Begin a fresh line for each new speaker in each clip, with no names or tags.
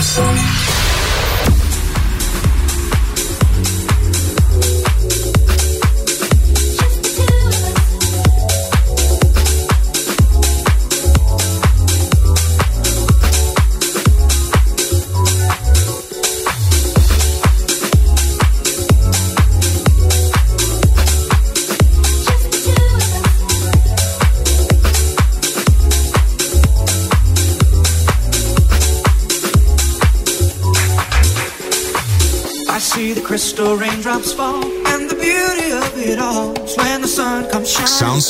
raindrops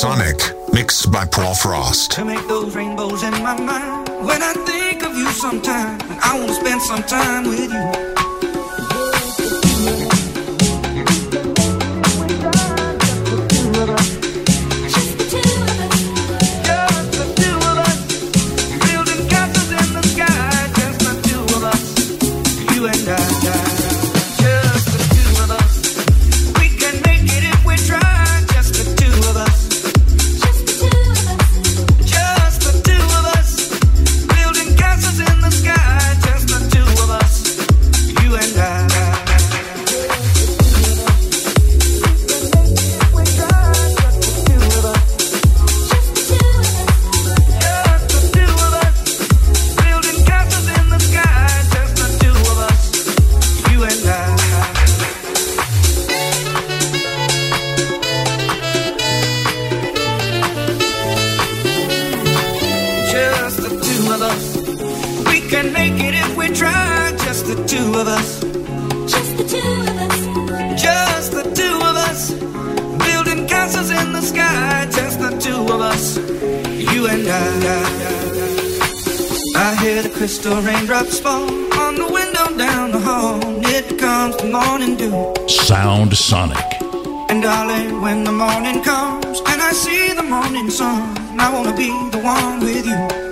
Sonic, mixed by Paul Frost. To
make those rainbows in my mind. When I think of you sometime, I want to spend some time with you. can make it if we try, just the two of us.
Just the two of us.
Just the two of us. Building castles in the sky, just the two of us. You and I. I hear the crystal raindrops fall on the window down the hall. It comes the morning dew.
Sound Sonic.
And darling, when the morning comes and I see the morning sun, I wanna be the one with you.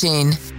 16.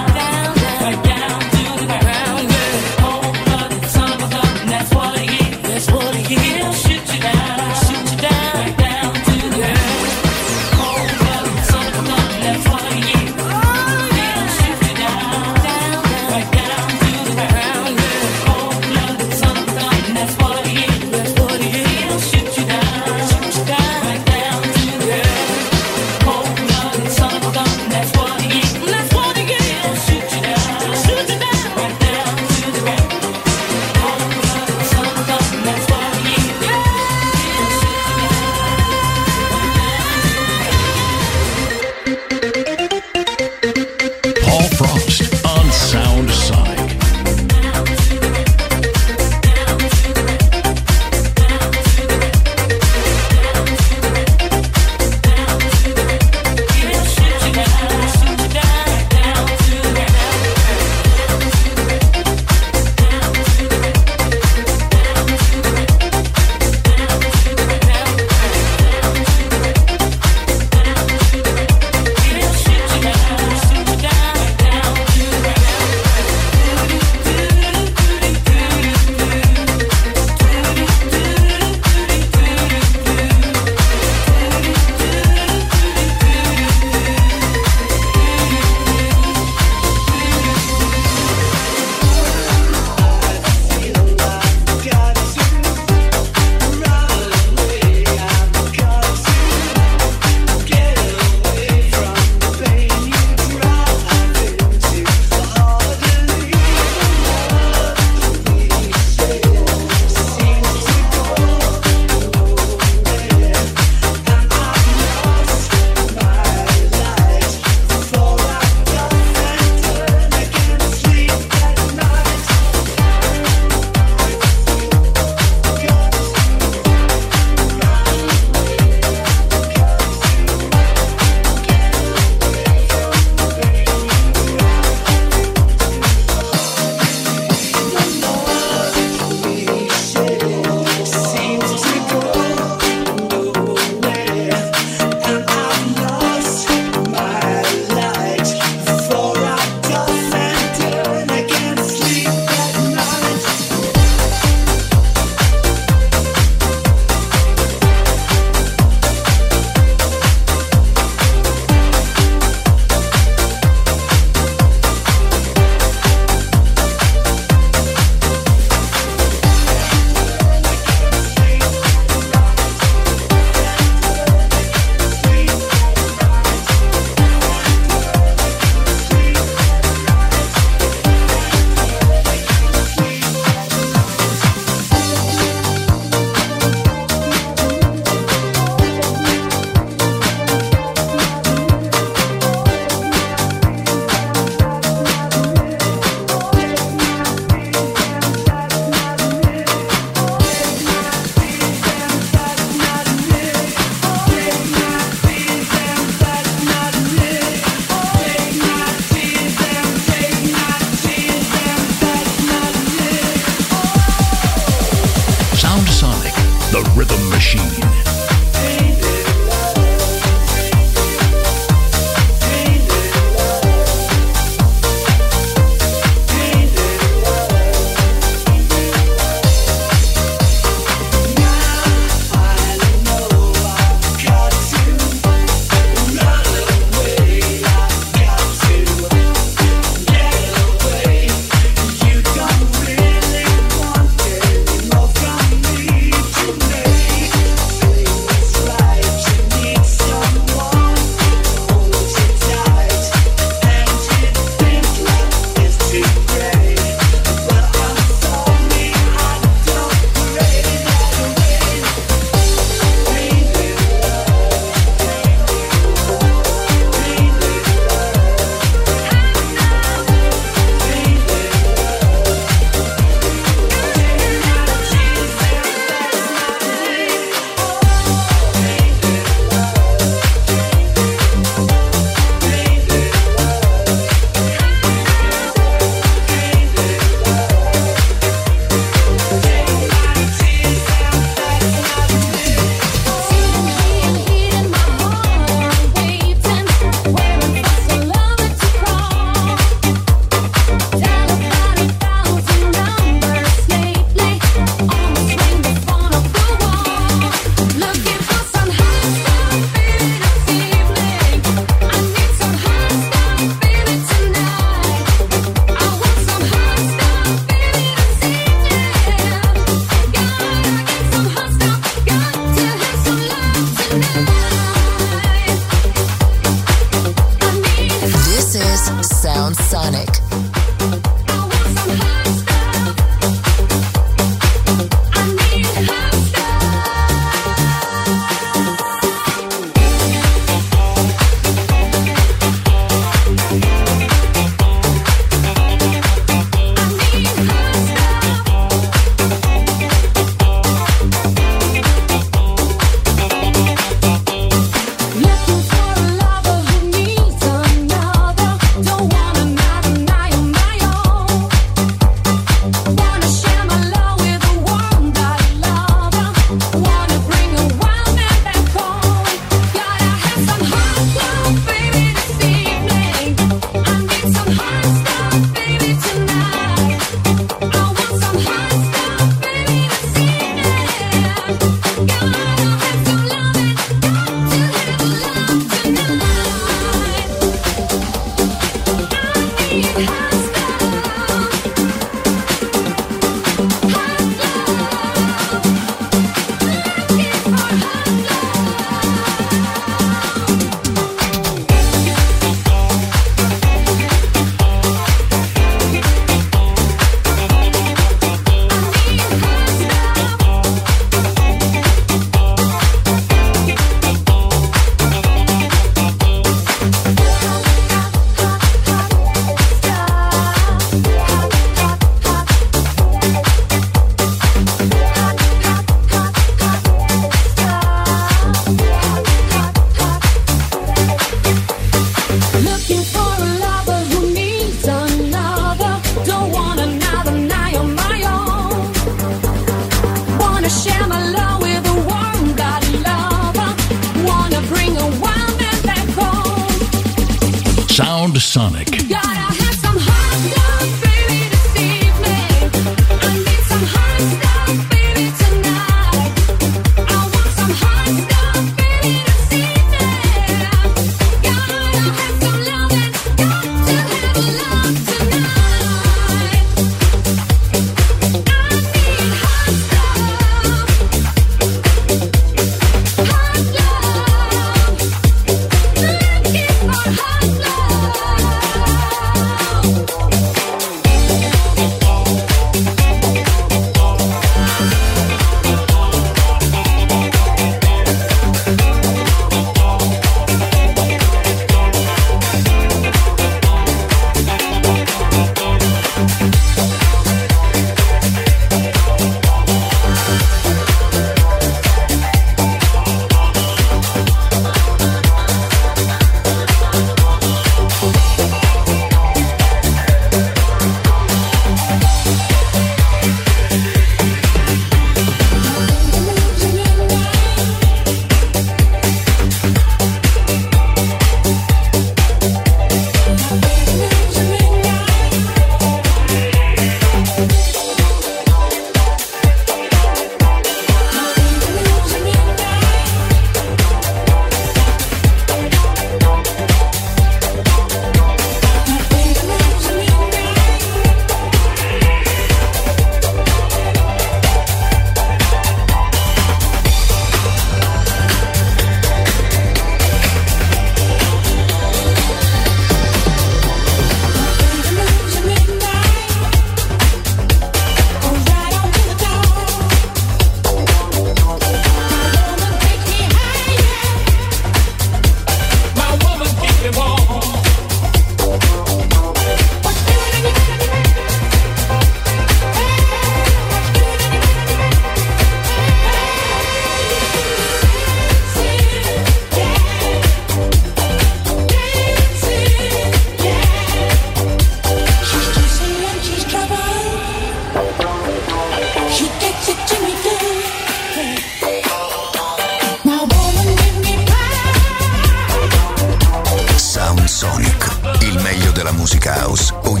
House o